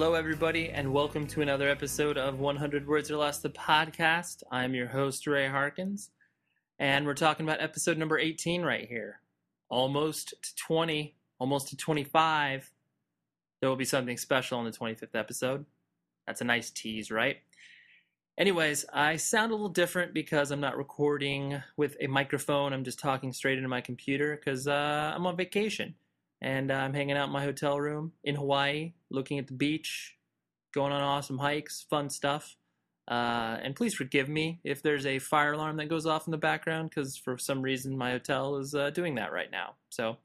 Hello, everybody, and welcome to another episode of 100 Words or Less, the podcast. I'm your host, Ray Harkins, and we're talking about episode number 18 right here. Almost to 20, almost to 25. There will be something special in the 25th episode. That's a nice tease, right? Anyways, I sound a little different because I'm not recording with a microphone. I'm just talking straight into my computer because uh, I'm on vacation and uh, I'm hanging out in my hotel room in Hawaii, looking at the beach, going on awesome hikes, fun stuff. Uh, and please forgive me if there's a fire alarm that goes off in the background because for some reason my hotel is uh, doing that right now. So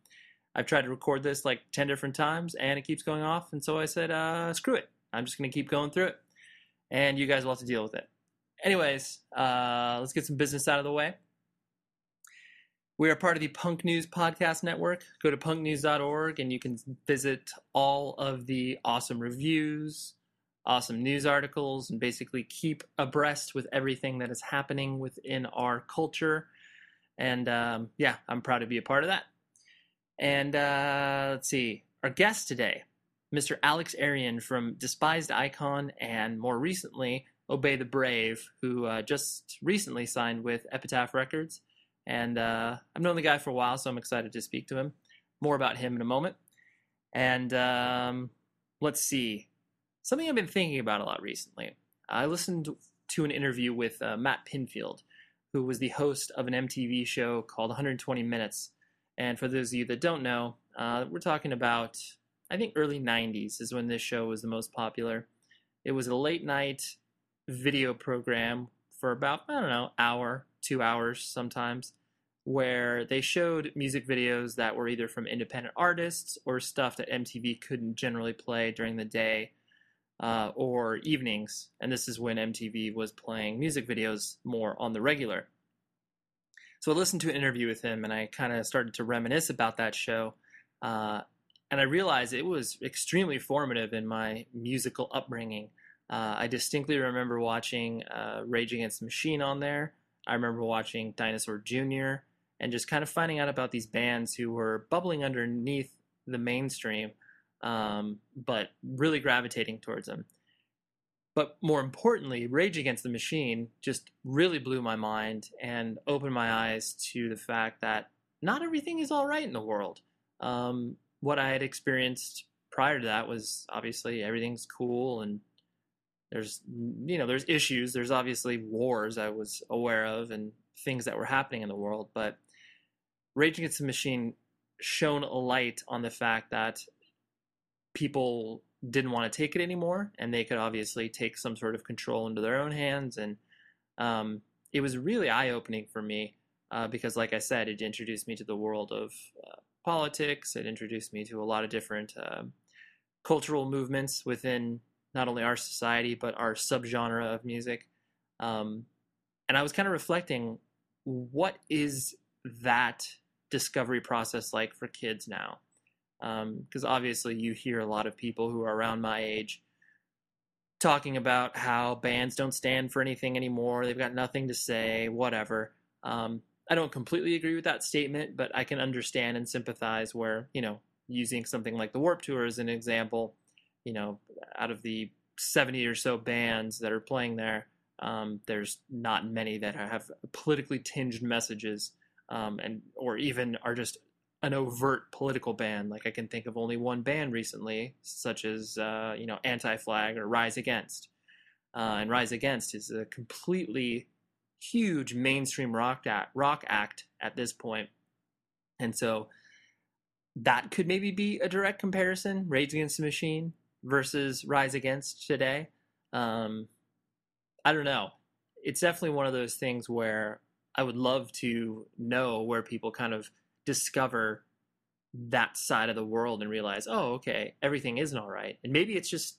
I've tried to record this like 10 different times and it keeps going off. And so I said, uh, screw it. I'm just going to keep going through it. And you guys will have to deal with it. Anyways, uh, let's get some business out of the way. We are part of the Punk News Podcast Network. Go to punknews.org and you can visit all of the awesome reviews, awesome news articles, and basically keep abreast with everything that is happening within our culture. And um, yeah, I'm proud to be a part of that. And uh, let's see, our guest today, Mr. Alex Erian from Despised Icon, and more recently, Obey the Brave, who uh, just recently signed with Epitaph Records. And uh, I've known the guy for a while, so I'm excited to speak to him. More about him in a moment. And um, let's see. Something I've been thinking about a lot recently. I listened to an interview with uh, Matt Pinfield, who was the host of an MTV show called 120 Minutes. And for those of you that don't know, uh, we're talking about, I think, early 90s is when this show was the most popular. It was a late night video program for about, I don't know, hour, two hours sometimes, where they showed music videos that were either from independent artists or stuff that MTV couldn't generally play during the day uh, or evenings. And this is when MTV was playing music videos more on the regular. So I listened to an interview with him and I kind of started to reminisce about that show. Uh, and I realized it was extremely formative in my musical upbringing. Uh, I distinctly remember watching uh, Rage Against the Machine on there. I remember watching Dinosaur Jr. and just kind of finding out about these bands who were bubbling underneath the mainstream, um, but really gravitating towards them. But more importantly, Rage Against the Machine just really blew my mind and opened my eyes to the fact that not everything is all right in the world. Um, what I had experienced prior to that was obviously everything's cool and there's you know there's issues there's obviously wars i was aware of and things that were happening in the world but rage against the machine shone a light on the fact that people didn't want to take it anymore and they could obviously take some sort of control into their own hands and um, it was really eye-opening for me uh, because like i said it introduced me to the world of uh, politics it introduced me to a lot of different uh, cultural movements within not only our society but our subgenre of music. Um, and I was kind of reflecting, what is that discovery process like for kids now? Because um, obviously, you hear a lot of people who are around my age talking about how bands don't stand for anything anymore. They've got nothing to say, whatever. Um, I don't completely agree with that statement, but I can understand and sympathize where, you know, using something like the Warped Tour as an example, you know, out of the 70 or so bands that are playing there, um, there's not many that have politically tinged messages um, and or even are just an overt political band. Like I can think of only one band recently, such as uh, you know Anti-Flag or Rise Against. Uh, and Rise Against is a completely huge mainstream rock act, rock act at this point, and so that could maybe be a direct comparison. Rage Against the Machine versus Rise Against today. Um, I don't know. It's definitely one of those things where I would love to know where people kind of discover that side of the world and realize, oh, okay, everything isn't all right. And maybe it's just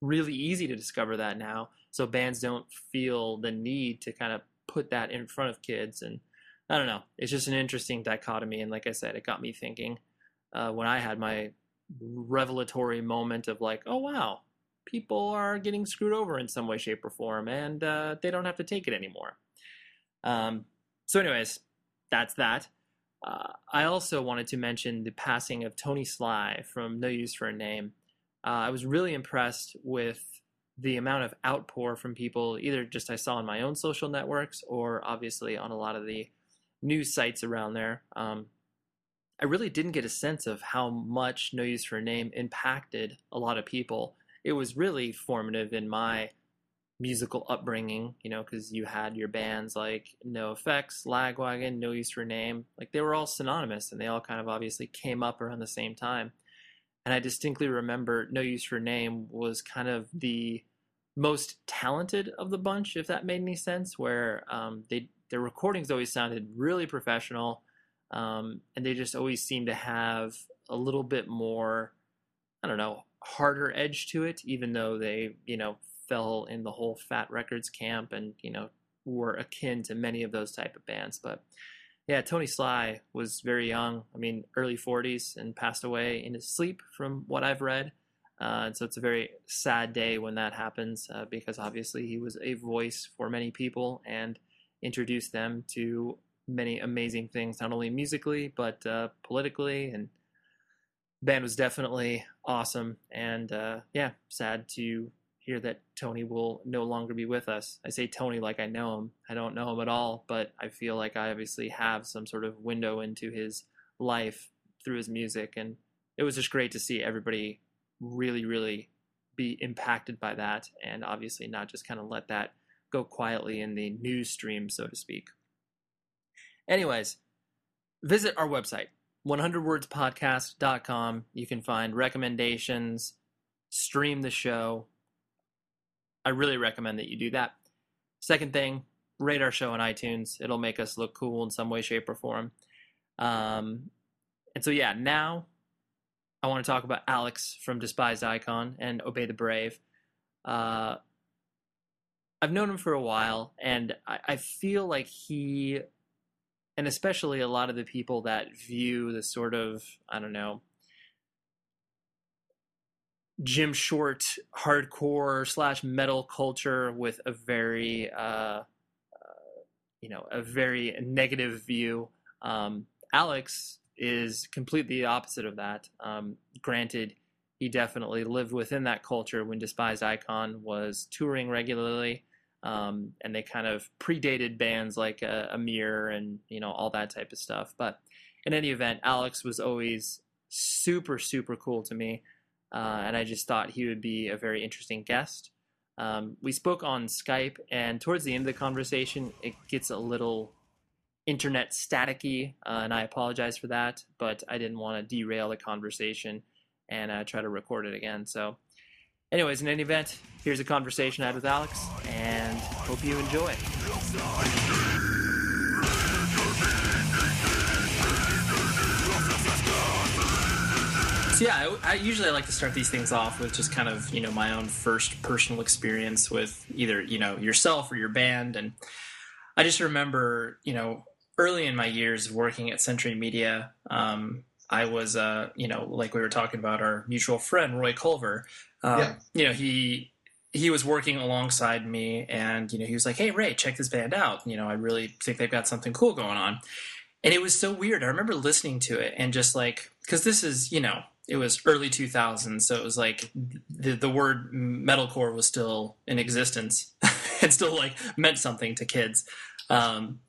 really easy to discover that now. So bands don't feel the need to kind of put that in front of kids. And I don't know. It's just an interesting dichotomy. And like I said, it got me thinking uh, when I had my revelatory moment of like, oh wow, people are getting screwed over in some way, shape, or form, and uh, they don't have to take it anymore. Um, so, anyways, that's that. Uh, I also wanted to mention the passing of Tony Sly from No Use for a Name. uh, I was really impressed with the amount of outpour from people, either just I saw on my own social networks or obviously on a lot of the news sites around there. Um, I really didn't get a sense of how much No Use for a Name impacted a lot of people. It was really formative in my musical upbringing, you know, because you had your bands like NOFX, Lagwagon, No Use for Name. Like they were all synonymous and they all kind of obviously came up around the same time. And I distinctly remember No Use for Name was kind of the most talented of the bunch, if that made any sense, where um, they their recordings always sounded really professional. Um, and they just always seemed to have a little bit more, I don't know, harder edge to it, even though they, you know, fell in the whole Fat Records camp and, you know, were akin to many of those type of bands. But yeah, Tony Sly was very young. I mean, early 40s and passed away in his sleep, from what I've read. Uh, and so it's a very sad day when that happens uh, because obviously he was a voice for many people and introduced them to many amazing things, not only musically but uh, politically. And band was definitely awesome. And uh, yeah, sad to hear that Tony will no longer be with us. I say Tony like I know him. I don't know him at all, but I feel like I obviously have some sort of window into his life through his music. And it was just great to see everybody really, really be impacted by that. And obviously not just kind of let that go quietly in the news stream, so to speak. Anyways, visit our website, 100wordspodcast.com. You can find recommendations, stream the show. I really recommend that you do that. Second thing, rate our show on iTunes. It'll make us look cool in some way, shape, or form. Um, and so, yeah, now I want to talk about Alex from Despised Icon and Obey the Brave. Uh, I've known him for a while, and I, I feel like he and especially a lot of the people that view the sort of I don't know Jim Short hardcore slash metal culture with a very uh, uh, you know a very negative view. Um, Alex is completely the opposite of that. Um, granted, he definitely lived within that culture when Despised Icon was touring regularly um, and they kind of predated bands like uh, Emmure and you know all that type of stuff. But in any event, Alex was always super super cool to me, uh, and I just thought he would be a very interesting guest. Um, we spoke on Skype, and towards the end of the conversation, it gets a little internet staticky, uh, and I apologize for that. But I didn't want to derail the conversation and uh, try to record it again. So Anyways, in any event, here's a conversation I had with Alex, and hope you enjoy. So yeah, I, I, usually like to start these things off with just kind of you know my own first personal experience with either you know yourself or your band, and I just remember you know early in my years working at Century Media, um, I was uh, you know like we were talking about our mutual friend Roy Culver. Um, yeah. You know, he he was working alongside me, and you know, he was like, "Hey, Ray, check this band out. You know, I really think they've got something cool going on." And it was so weird. I remember listening to it and just like, because this is, you know, it was early 2000s, so it was like the the word metalcore was still in existence. And still like meant something to kids. Um,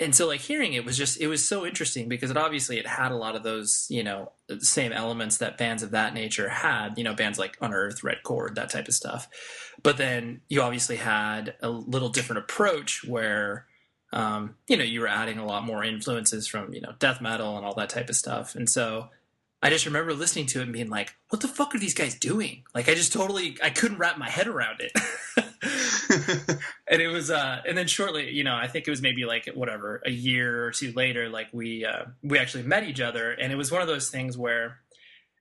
and so like hearing it was just it was so interesting because it obviously it had a lot of those you know same elements that bands of that nature had you know bands like unearth red chord that type of stuff. But then you obviously had a little different approach where um, you know you were adding a lot more influences from you know death metal and all that type of stuff. And so i just remember listening to it and being like what the fuck are these guys doing? Like i just totally i couldn't wrap my head around it. And it was uh and then shortly you know i think it was maybe like whatever a year or two later like we uh we actually met each other. And it was one of those things where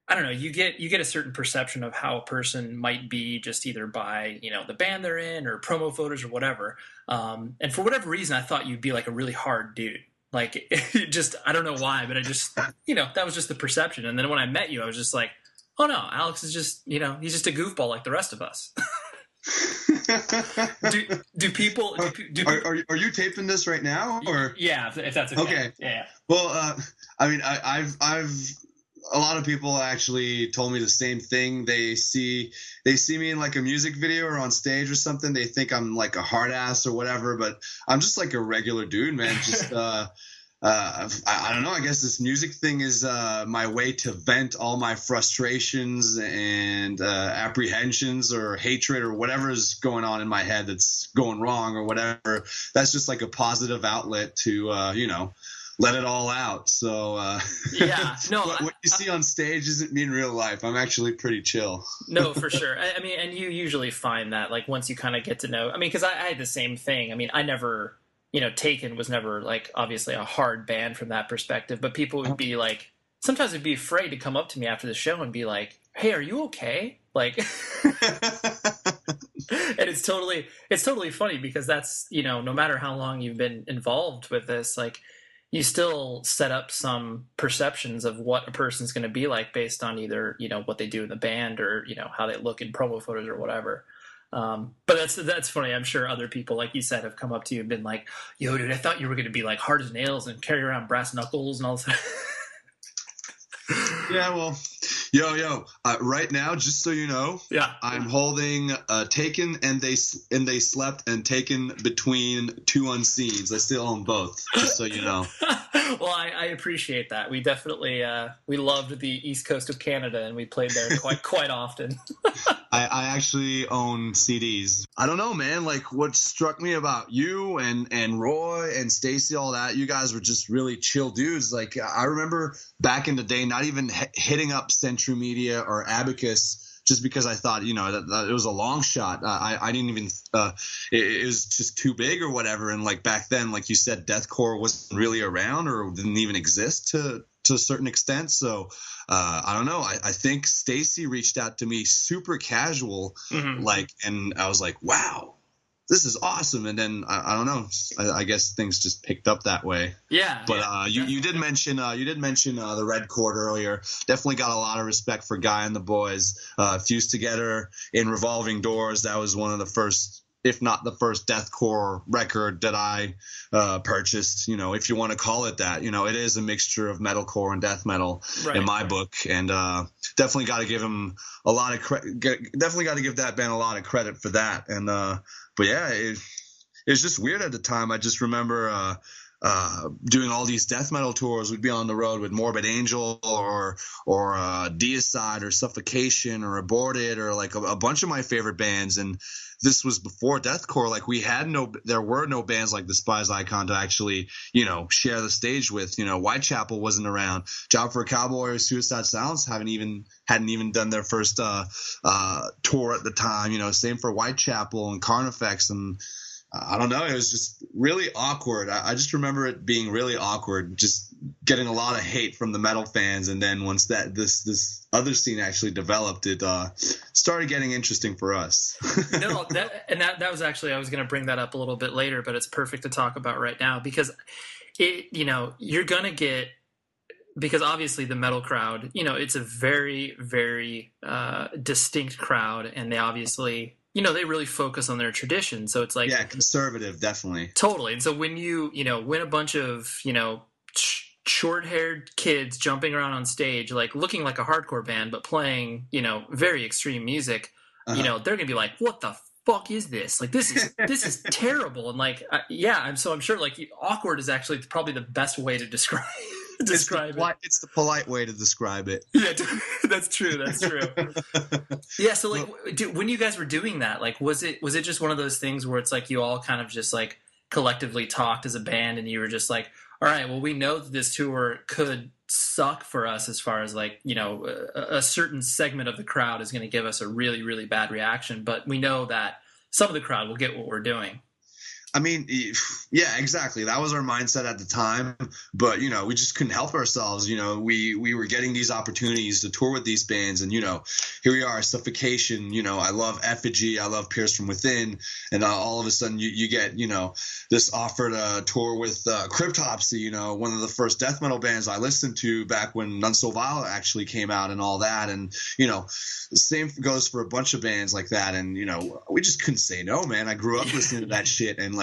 i don't know you get you get a certain perception of how a person might be just either by you know the band they're in or promo photos or whatever. Um and for whatever reason i thought you'd be like a really hard dude like just i don't know why but i just you know that was just the perception. And then when i met you i was just like oh no alex is just you know he's just a goofball like the rest of us. Do, do people do, do are, are, are, you taping this right now or? Yeah if, that's okay, okay. yeah. Well uh, i mean I, have I've a lot of people actually told me the same thing. They see they see me in like a music video or on stage or something. They think I'm like a hard ass or whatever, but I'm just like a regular dude, man. Just uh, uh, I, I, don't know. I guess this music thing is uh, my way to vent all my frustrations and uh, apprehensions or hatred or whatever is going on in my head that's going wrong or whatever. That's just like a positive outlet to, uh, you know, let it all out. So uh, yeah, no, what, what, you see on stage isn't me in real life. I'm actually pretty chill. no, for sure. I, I, mean, and you usually find that like once you kind of get to know. I mean, because I, I, had the same thing. I mean, I never you know, Taken was never like obviously a hard band from that perspective, but people would be like, sometimes they'd be afraid to come up to me after the show and be like, "Hey, are you okay?" Like, and it's totally it's totally funny because that's you know, no matter how long you've been involved with this, like you still set up some perceptions of what a person's going to be like based on either you know what they do in the band or you know how they look in promo photos or whatever. Um, but that's that's funny. I'm sure other people, like you said, have come up to you and been like, "Yo, dude, I thought you were going to be like hard as nails and carry around brass knuckles and all this." yeah, well, Yo, yo! Uh, right now, just so you know, yeah, I'm holding uh, Taken and they and they slept and Taken between two Unseens. I still own both, just so you know. well, I, I, appreciate that. We definitely uh, we loved the east coast of Canada, and we played there quite quite often. I, I actually own CDs. I don't know, man. Like what struck me about you and and Roy and Stacy, all that. You guys were just really chill dudes. Like I remember back in the day, not even hitting up Century Media or Abacus just because I thought, you know, that, that it was a long shot. Uh, I, I didn't even, uh, it, it, was just too big or whatever. And like back then, like you said, deathcore wasn't really around or didn't even exist to, to a certain extent. So, uh, I don't know. I, I think Stacy reached out to me super casual, mm-hmm. like, and I was like, wow, this is awesome. And then I, I don't know. I, I, guess things just picked up that way. Yeah. But yeah, uh, you, you did mention uh, you did mention uh, the Red Chord earlier. Definitely got a lot of respect for Guy and the boys. Uh, fused together in Revolving Doors. That was one of the first if not the first deathcore record that I uh, purchased, you know, if you want to call it that, you know, it is a mixture of metalcore and death metal right, in my book, and uh, definitely got to give him a lot of credit. Definitely got to give that band a lot of credit for that, and uh, but yeah, it, it was just weird at the time. I just remember uh, uh, doing all these death metal tours. We'd be on the road with Morbid Angel or or uh, Deicide or Suffocation or Aborted or like a, a, bunch of my favorite bands. And this was before deathcore. Like we had no, there were no bands like Despised Icon to actually you know share the stage with. You know, Whitechapel wasn't around. Job for a Cowboy or Suicide Silence haven't even hadn't even done their first uh, uh, tour at the time. You know, same for Whitechapel and Carnifex and. I don't know. It was just really awkward. I, I, just remember it being really awkward, just getting a lot of hate from the metal fans. And then once that this this other scene actually developed, it uh, started getting interesting for us. no, that and that that was actually I was going to bring that up a little bit later, but it's perfect to talk about right now because it you know you're gonna get because obviously the metal crowd, you know, it's a very, very uh, distinct crowd, and they obviously, you know, they really focus on their tradition. So it's like yeah, conservative, definitely, totally. And so when you, you know, when a bunch of you know sh- short-haired kids jumping around on stage, like looking like a hardcore band, but playing, you know, very extreme music, uh-huh. you know, they're gonna be like, what the fuck is this? Like this is this is terrible. And like, uh, yeah, I'm so I'm sure like awkward is actually probably the best way to describe describe it's polite, it. It's the polite way to describe it. Yeah, that's true. That's true. yeah. So like, do, when you guys were doing that, like, was it was it just one of those things where it's like you all kind of just like collectively talked as a band, and you were just like, all right, well, we know that this tour could suck for us as far as like you know a, a certain segment of the crowd is going to give us a really really bad reaction, but we know that some of the crowd will get what we're doing. I mean, yeah, exactly. That was our mindset at the time, but you know, we just couldn't help ourselves. You know, we we were getting these opportunities to tour with these bands, and you know, here we are, Suffocation. You know, I love Effigy, I love Pierced from Within, and uh, all of a sudden you, you get you know this offered a tour with uh, Cryptopsy. You know, one of the first death metal bands I listened to back when None So Vile actually came out, and all that, and you know the same goes for a bunch of bands like that and you know we just couldn't say no man i grew up listening to that shit and like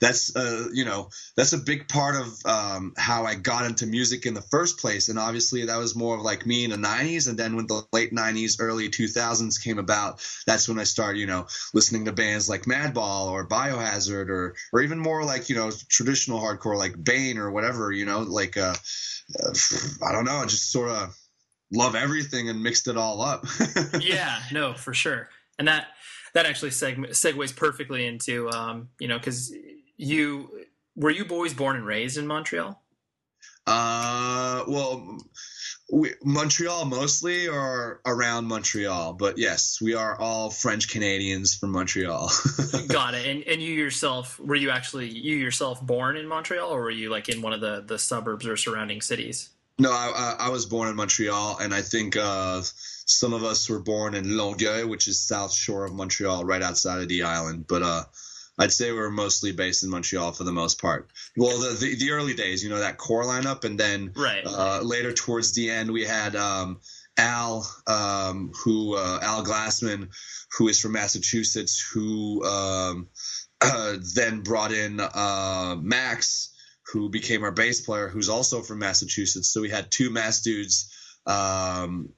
that's uh you know that's a big part of um how i got into music in the first place. And obviously that was more of like me in the 90s and then when the late 90s early 2000s came about that's when i started you know listening to bands like madball or biohazard or or even more like you know traditional hardcore like bane or whatever you know like uh, uh i don't know. I just sort of love everything and mixed it all up. Yeah no for sure. And that that actually seg- segues perfectly into um, you know because you were you boys born and raised in Montreal? Uh, well, we, Montreal mostly or around Montreal, but yes, we are all French Canadians from Montreal. Got it. And and you yourself were you actually you yourself born in Montreal or were you like in one of the the suburbs or surrounding cities? No, I, I was born in Montreal, and I think uh, some of us were born in Longueuil, which is south shore of Montreal, right outside of the island. But uh, I'd say we are mostly based in Montreal for the most part. Well, the the, the early days, you know, that core lineup, and then right. uh, later towards the end, we had um, Al, um, who uh, Al Glassman, who is from Massachusetts, who um, then brought in uh, Max, who became our bass player, who's also from Massachusetts. So we had two Mass dudes um,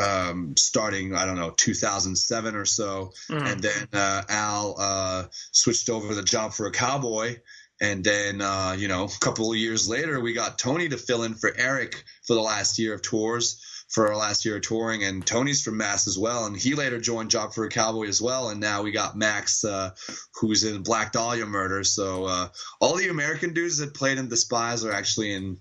um, starting I don't know 2007 or so, mm. and then uh, Al uh, switched over the job for a cowboy. And then, uh, you know, a couple of years later, we got Tony to fill in for Eric for the last year of tours, for our last year of touring. And Tony's from Mass as well. And he later joined Job for a Cowboy as well. And now we got Max, uh, who's in Black Dahlia Murder. So uh, all the American dudes that played in Despise are actually in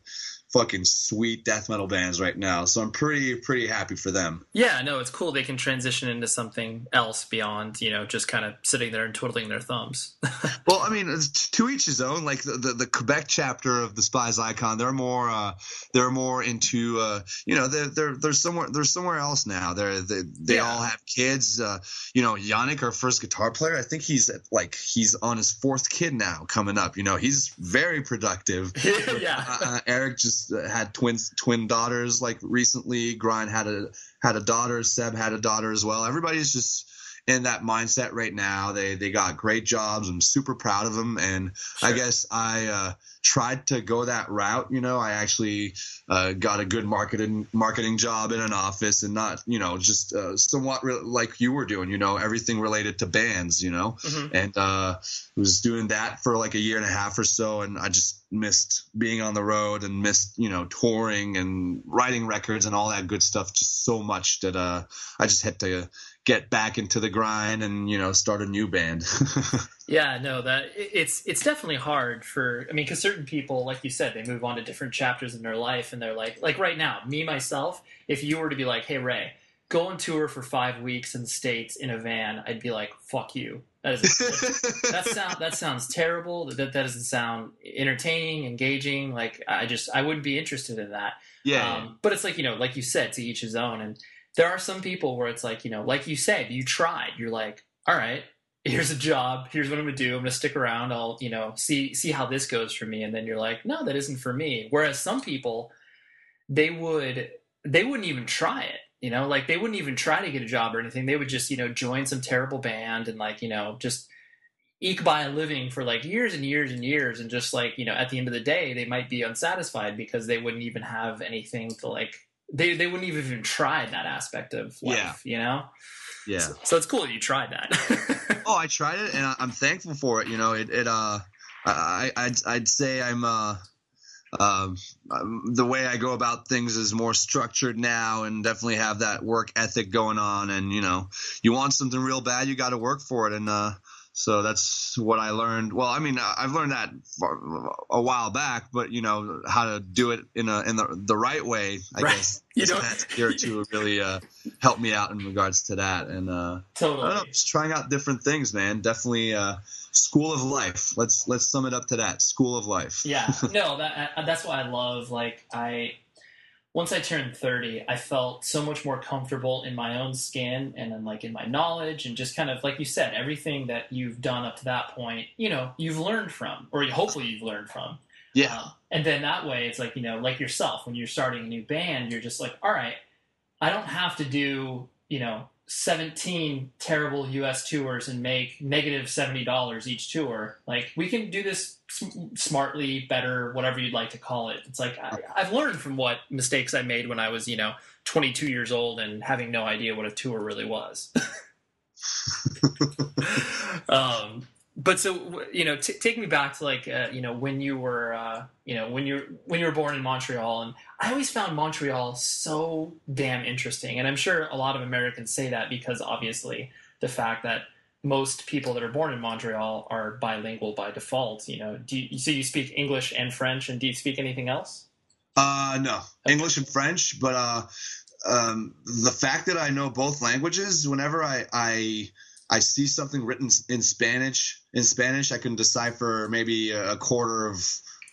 fucking sweet death metal bands right now. So I'm pretty pretty happy for them. Yeah, no, it's cool they can transition into something else beyond you know just kind of sitting there and twiddling their thumbs. well, I mean, to each his own. Like the, the, the Quebec chapter of Despised Icon, they're more uh, they're more into uh, you know they're, they're they're somewhere they're somewhere else now. They're they, they yeah. all have kids. Uh, you know, Yannick, our first guitar player, I think he's like he's on his fourth kid now coming up. You know, he's very productive. yeah, uh, Eric just had twins twin daughters like recently. Grind had a had a daughter. Seb had a daughter as well. Everybody's just in that mindset right now. They they got great jobs. I'm super proud of them, and sure. I guess I uh, tried to go that route. You know, I actually uh, got a good marketing marketing job in an office, and not you know just uh, somewhat re- like you were doing. You know, everything related to bands. You know, mm-hmm. and uh, was doing that for like a year and a half or so, and I just missed being on the road and missed you know touring and writing records and all that good stuff just so much that uh, I just had to get back into the grind and you know start a new band. yeah, no, that it's it's definitely hard for I mean because certain people like you said they move on to different chapters in their life and they're like like right now me myself if you were to be like hey Ray go on tour for five weeks in the states in a van I'd be like fuck you. That is that sound that sounds terrible. That that doesn't sound entertaining engaging. Like I just I wouldn't be interested in that. Yeah, um, but it's like you know like you said to each his own. And there are some people where it's like, you know, like you said, you tried. You're like, all right, here's a job. Here's what I'm gonna do. I'm gonna stick around. I'll, you know, see see how this goes for me. And then you're like, no, that isn't for me. Whereas some people, they would they wouldn't even try it. You know, like they wouldn't even try to get a job or anything. They would just, you know, join some terrible band and like, you know, just eke by a living for like years and years and years and just like you know at the end of the day they might be unsatisfied because they wouldn't even have anything to like they they wouldn't even try that aspect of life, yeah. you know. Yeah. So, so, it's cool that you tried that. oh, I tried it, and I'm thankful for it. You know, it it uh, I I'd I'd say I'm uh. Um, the way I go about things is more structured now, and definitely have that work ethic going on. And you know, you want something real bad, you got to work for it. And uh, so that's what I learned. Well, I mean, I've learned that a while back, but you know how to do it in a in the the right way. I right. guess you know, past year or two really uh, helped me out in regards to that. And uh, totally, I don't know, just trying out different things, man. Definitely. Uh, school of life. Let's let's sum it up to that. School of life. yeah, no, that that's why I love. Like I, once I turned 30, I felt so much more comfortable in my own skin and then like in my knowledge and just kind of like you said, everything that you've done up to that point, you know, you've learned from, or hopefully you've learned from. Yeah. Um, and then that way it's like, you know, like yourself, when you're starting a new band, you're just like, all right, I don't have to do, you know, 17 terrible US tours and make negative $70 each tour. Like, we can do this smartly, better, whatever you'd like to call it. It's like, I, I've learned from what mistakes I made when I was, you know, 22 years old and having no idea what a tour really was. um, but so you know, t- take me back to like uh, you know when you were uh, you know when you when you were born in Montreal, and I always found Montreal so damn interesting, and I'm sure a lot of Americans say that because obviously the fact that most people that are born in Montreal are bilingual by default. You know, do you, so you speak English and French, and do you speak anything else? Uh, no, okay. English and French, but uh, um, the fact that I know both languages, whenever I I I see something written in Spanish, in Spanish, I can decipher maybe a quarter of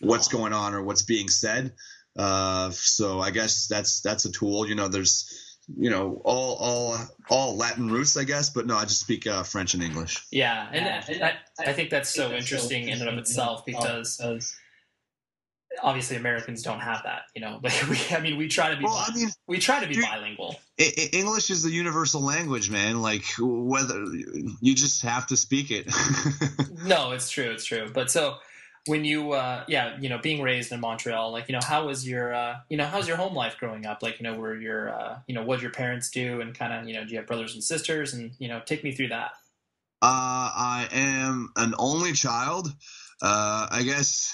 what's going on or what's being said. Uh, so I guess that's that's a tool. You know, there's you know all all all Latin roots, I guess, but no, I just speak uh, French and English. Yeah, and I, I, think that's so interesting in and of itself because obviously Americans don't have that, you know. But we, I mean, we try to be. Well, I mean, we try to be bilingual. English is the universal language, man. Like whether you just have to speak it. no, it's true. It's true. But so when you, uh, yeah, you know, being raised in Montreal, like you know, how was your, uh, you know, how's your home life growing up? Like you know, were your, uh, you know, what your parents do, and kind of, you know, do you have brothers and sisters, and you know, take me through that. Uh, I am an only child. Uh, I guess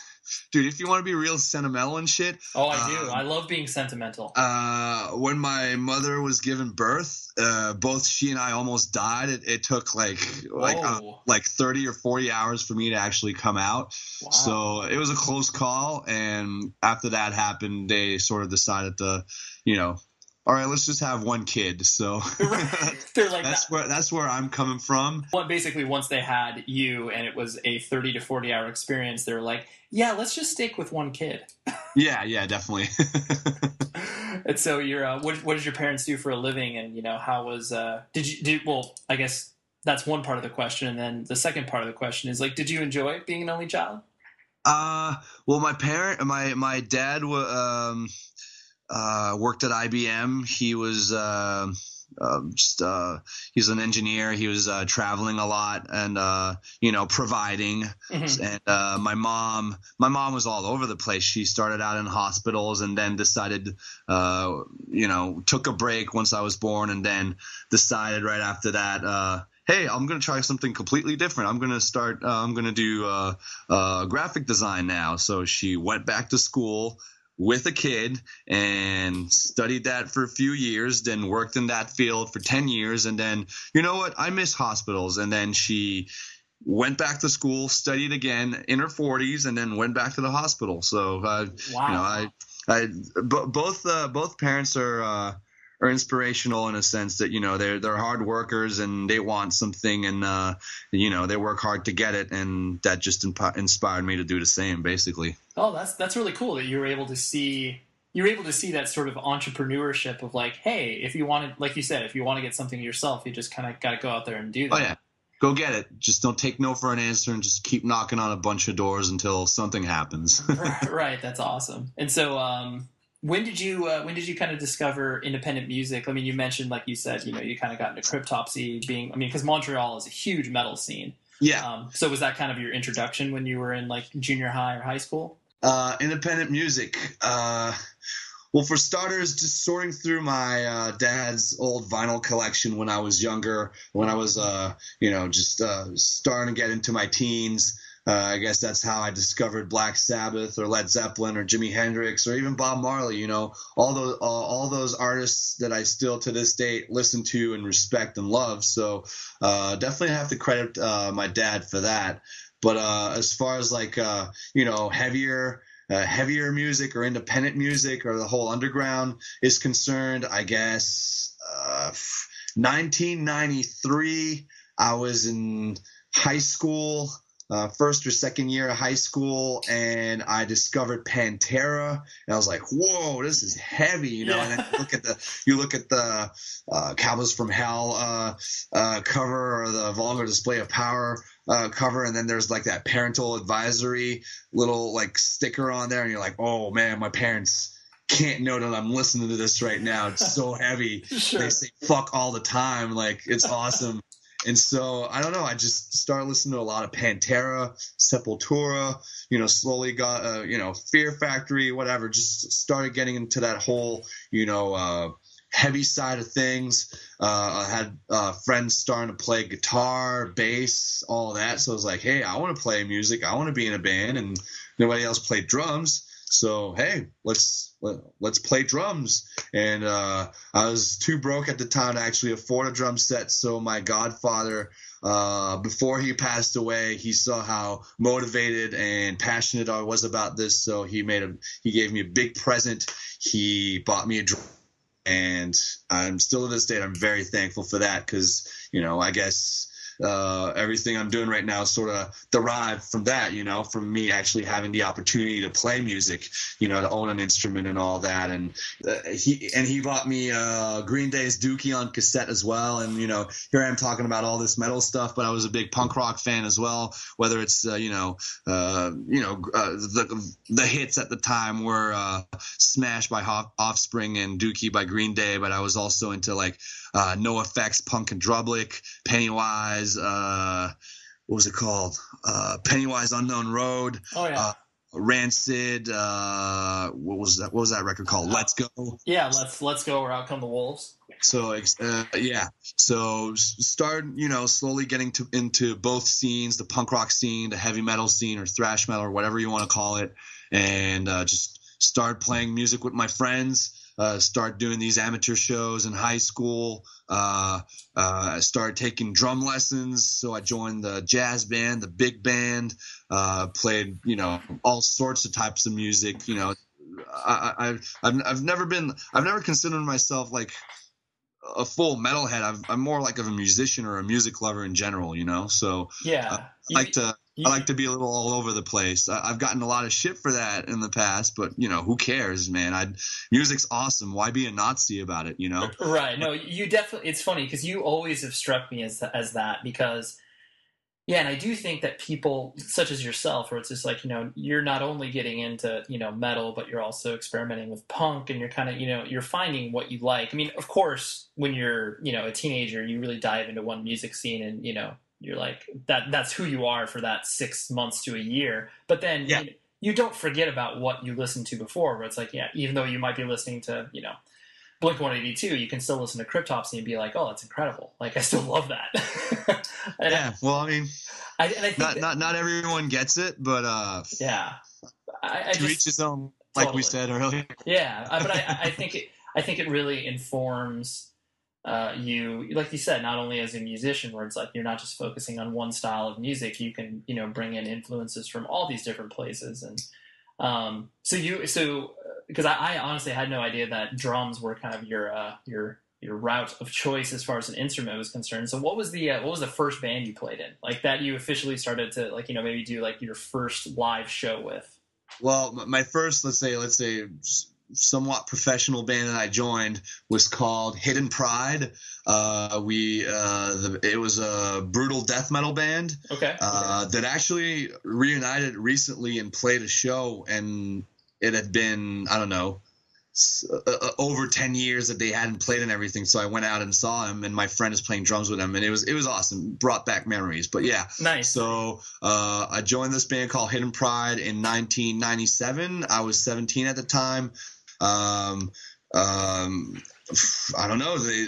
dude, if you want to be real sentimental and shit. Oh, I do. Um, I love being sentimental. Uh, when my mother was given birth, uh, both she and I almost died. It, it took like like uh, like thirty or forty hours for me to actually come out. Wow. So it was a close call. And after that happened, they sort of decided to, you know, all right, let's just have one kid. So they're like that's that. where that's where I'm coming from. Well, basically, once they had you and it was a 30 to 40 hour experience, they're like, yeah, let's just stick with one kid. yeah, yeah, definitely. and so, you're uh, what, what did your parents do for a living? And you know, how was uh, did you do? Well, I guess that's one part of the question, and then the second part of the question is like, did you enjoy being an only child? Uh, well, my parent, my my dad was. Um, uh, worked at IBM. He was uh, uh, just uh, he's an engineer. He was uh, traveling a lot and uh, you know providing. Mm-hmm. And uh, my mom, my mom was all over the place. She started out in hospitals and then decided, uh, you know, took a break once I was born, and then decided right after that. Uh, hey, I'm going to try something completely different. I'm going to start, uh, I'm going to do uh, uh, graphic design now. So she went back to school, with a kid and studied that for a few years, then worked in that field for 10 years. And then, you know what? I miss hospitals. And then she went back to school, studied again in her 40s, and then went back to the hospital. So, uh, wow. you know, I, I, b- both, uh, both parents are, uh, are inspirational in a sense that you know they're they're hard workers and they want something and uh, you know they work hard to get it and that just imp- inspired me to do the same basically. Oh, that's that's really cool that you were able to see you're able to see that sort of entrepreneurship of like, hey, if you want to, like you said, if you want to get something yourself, you just kind of got to go out there and do that. Oh yeah, go get it. Just don't take no for an answer and just keep knocking on a bunch of doors until something happens. right, that's awesome. And so, um, when did you uh, when did you kind of discover independent music? I mean, you mentioned like you said, you know, you kind of got into Cryptopsy, being I mean, because Montreal is a huge metal scene. Yeah. Um, so was that kind of your introduction when you were in like junior high or high school? Uh, independent music. Uh, well, for starters, just sorting through my uh, dad's old vinyl collection when I was younger, when I was, uh, you know, just uh, starting to get into my teens. Uh, I guess that's how I discovered Black Sabbath or Led Zeppelin or Jimi Hendrix or even Bob Marley. You know, all those all, all those artists that I still to this date listen to and respect and love. So uh, definitely have to credit uh, my dad for that. But uh, as far as like uh, you know heavier. Uh, heavier music or independent music or the whole underground is concerned, I guess 1993, I was in high school uh, first or second year of high school, and I discovered Pantera, and I was like, "Whoa, this is heavy," you know. Yeah. And look at the you look at the uh, Cowboys from Hell uh, uh, cover or the Vulgar Display of Power uh, cover, and then there's like that parental advisory little like sticker on there, and you're like, "Oh man, my parents." can't know that I'm listening to this right now. It's so heavy. Sure. They say fuck all the time. Like it's awesome. And so I don't know. I just started listening to a lot of Pantera, Sepultura. You know, slowly got uh, you know Fear Factory, whatever. Just started getting into that whole you know uh, heavy side of things. Uh, I had uh, friends starting to play guitar, bass, all that. So I was like, hey, I want to play music. I want to be in a band, and nobody else played drums. So hey, let's let, let's play drums. And uh, I was too broke at the time to actually afford a drum set. So my godfather, uh, before he passed away, he saw how motivated and passionate I was about this. So he made a he gave me a big present. He bought me a drum. And I'm still to this date, I'm very thankful for that because, you know, I guess uh, everything I'm doing right now sort of derived from that, you know, from me actually having the opportunity to play music, you know, to own an instrument and all that. And uh, he and he bought me uh, Green Day's Dookie on cassette as well. And you know, here I am talking about all this metal stuff, but I was a big punk rock fan as well. Whether it's uh, you know, uh, you know, uh, the the hits at the time were uh, Smash by Offspring and Dookie by Green Day, but I was also into like uh, effects, Punk in Drublic, Pennywise. Uh, what was it called? Uh, Pennywise Unknown Road. Oh yeah. Uh, Rancid. Uh, what was that? What was that record called? Let's Go. Yeah, let's let's go. Or out come the wolves. So uh, yeah, so start you know slowly getting to into both scenes, the punk rock scene, the heavy metal scene, or thrash metal, or whatever you want to call it, and uh, just start playing music with my friends uh, start doing these amateur shows in high school. Uh, uh, I started taking drum lessons, so I joined the jazz band, the big band. Uh, played, you know, all sorts of types of music. You know, I, I, I've, I've never been, I've never considered myself like a full metalhead. i am more like of a musician or a music lover in general. You know, so yeah, uh, I like to I like to be a little all over the place. I, have gotten a lot of shit for that in the past, but you know, who cares, man? I music's awesome. Why be a Nazi about it? You know? Right. No, you definitely. It's funny because you always have struck me as as that because. Yeah, and I do think that people such as yourself, where it's just like you know, you're not only getting into you know metal, but you're also experimenting with punk, and you're kind of you know you're finding what you like. I mean, of course, when you're you know a teenager, you really dive into one music scene, and you know you're like that that's who you are for that six months to a year. But then yeah. you, you, don't forget about what you listened to before where it's like yeah even though you might be listening to you know blink 182 you can still listen to cryptopsy and be like oh that's incredible. Like i still love that. Yeah well i mean I, I not, that, not not everyone gets it but uh yeah. I, to just, reach his own like totally. we said earlier. Yeah but I, I think it i think it really informs uh, you like you said not only as a musician where it's like you're not just focusing on one style of music you can you know bring in influences from all these different places. And um, so you so because I, I, honestly had no idea that drums were kind of your uh, your your route of choice as far as an instrument was concerned. So what was the uh, what was the first band you played in like that you officially started to like you know maybe do like your first live show with? Well my first let's say let's say somewhat professional band that I joined was called Hidden Pride. Uh, we uh, the, it was a brutal death metal band. Okay. Uh, that actually reunited recently and played a show, and it had been I don't know uh, uh, over 10 years that they hadn't played and everything so i went out and saw him and my friend is playing drums with him and it was it was awesome brought back memories but yeah nice so uh, i joined this band called hidden pride in 1997 i was 17 at the time um, um, I don't know. They,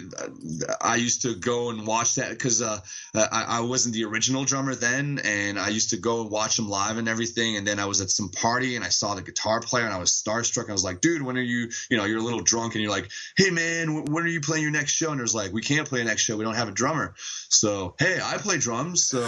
I used to go and watch that because uh, I, I, wasn't the original drummer then, and I used to go and watch them live and everything. And then I was at some party and I saw the guitar player and I was starstruck. I was like, "Dude, when are you? You know, you're a little drunk and you're like, "Hey, man, when are you playing your next show?" And there's like, "We can't play a next show. We don't have a drummer." So, hey, I play drums. So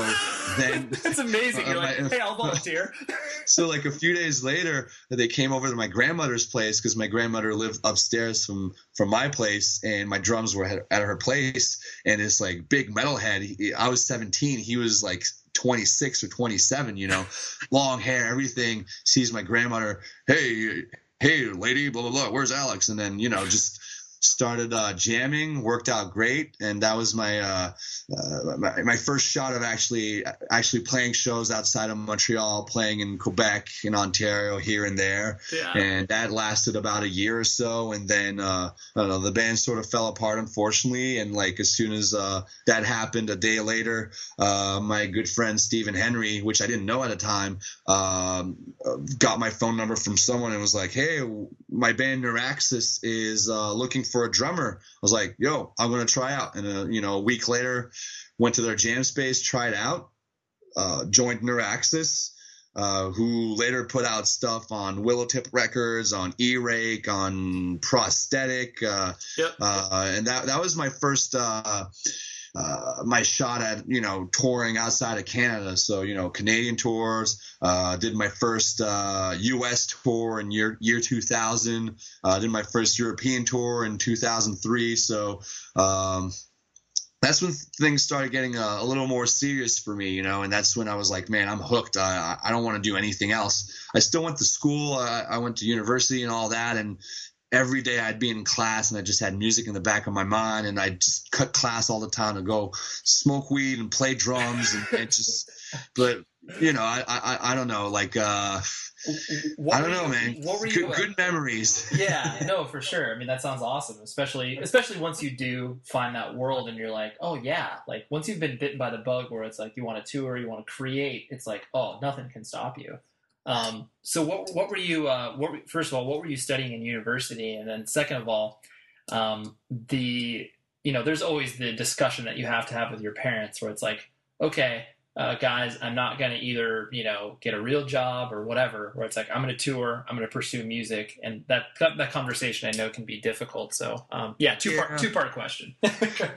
then that's amazing. You're uh, like, "Hey, I'll volunteer." so like a few days later, they came over to my grandmother's place because my grandmother lived upstairs from from my place, and my drums were at her place. And this like big metalhead. He, I was 17. He was like 26 or 27. You know, long hair, everything. Sees my grandmother. Hey, hey, lady, blah blah blah. Where's Alex? And then you know just started uh, jamming, worked out great, and that was my, uh, uh, my, my first shot of actually actually playing shows outside of Montreal, playing in Quebec, in Ontario, here and there, Yeah. and that lasted about a year or so, and then uh, I don't know, the band sort of fell apart, unfortunately, and like as soon as uh, that happened, a day later, uh, my good friend Stephen Henry, which I didn't know at the time, um, got my phone number from someone and was like, "Hey, my band Neuraxis is uh, looking for a drummer." I was like, "Yo, I'm gonna try out." And uh, you know, a week later, went to their jam space, tried out, uh, joined Neuraxis. Uh, who later put out stuff on Willowtip Records, on E-Rake, on Prosthetic, uh, Yep. uh, and that that was my first uh, my shot at you know touring outside of Canada. So you know Canadian tours. Uh, did my first uh, U.S. tour in year year 2000. Uh, did my first European tour in 2003. So. Um, that's when things started getting a, a little more serious for me, you know, and that's when I was like, man, I'm hooked. I, I don't want to do anything else. I still went to school. I, I went to university and all that, and every day I'd be in class and I just had music in the back of my mind and I'd just cut class all the time to go smoke weed and play drums and, and just but you know I, I I don't know like uh What I don't know you- man What were good, you? uh, good memories yeah, no, for sure. I mean, that sounds awesome, especially especially once you do find that world and you're like, oh yeah, like once you've been bitten by the bug, where it's like you want to tour, you want to create, it's like, oh, nothing can stop you. Um, so what what were you? Uh, what first of all, what were you studying in university, and then second of all, um, the you know, there's always the discussion that you have to have with your parents, where it's like, okay. Uh, guys, I'm not going to either, you know, get a real job or whatever. Where it's like I'm going to tour, I'm going to pursue music, and that that conversation I know can be difficult. So, um, yeah, two Yeah. part two part question.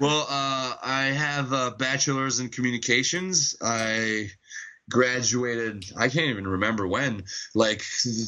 well uh I have a bachelor's in communications I graduated I can't even remember when like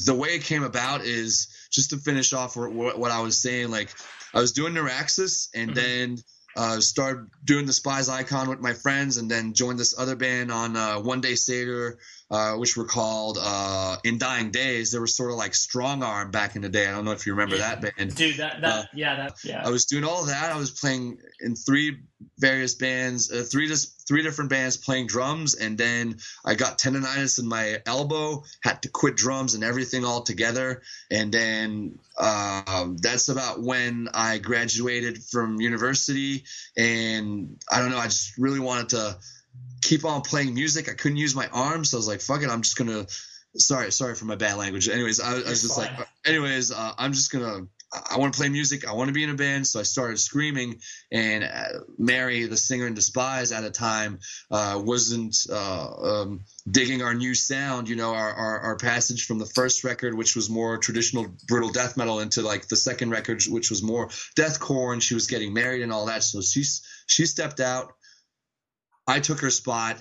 the way it came about is just to finish off what, what I was saying like I was doing Neuraxis and Mhm. then uh, started doing Despised Icon with my friends, and then joined this other band on uh, One Day Satyr, uh, which were called uh, In Dying Days. They were sort of like Strongarm back in the day. I don't know if you remember that band. Dude, that that Uh, yeah, that yeah. I was doing all of that. I was playing in three various bands, uh, three dis- three different bands playing drums, and then I got tendonitis in my elbow, had to quit drums and everything all together. And then um, that's about when I graduated from university, and I don't know, I just really wanted to keep on playing music. I couldn't use my arms, so I was like, "Fuck it, I'm just gonna." Sorry, sorry for my bad language. Anyways, I, I was just fine. like, anyways, uh, I'm just gonna I want to play music. I want to be in a band. So I started screaming. And uh, Marie, the singer in Despise at the time, uh, wasn't uh, um, digging our new sound. You know, our, our our passage from the first record, which was more traditional brutal death metal, into like the second record, which was more deathcore. And she was getting married and all that. So she's she stepped out. I took her spot.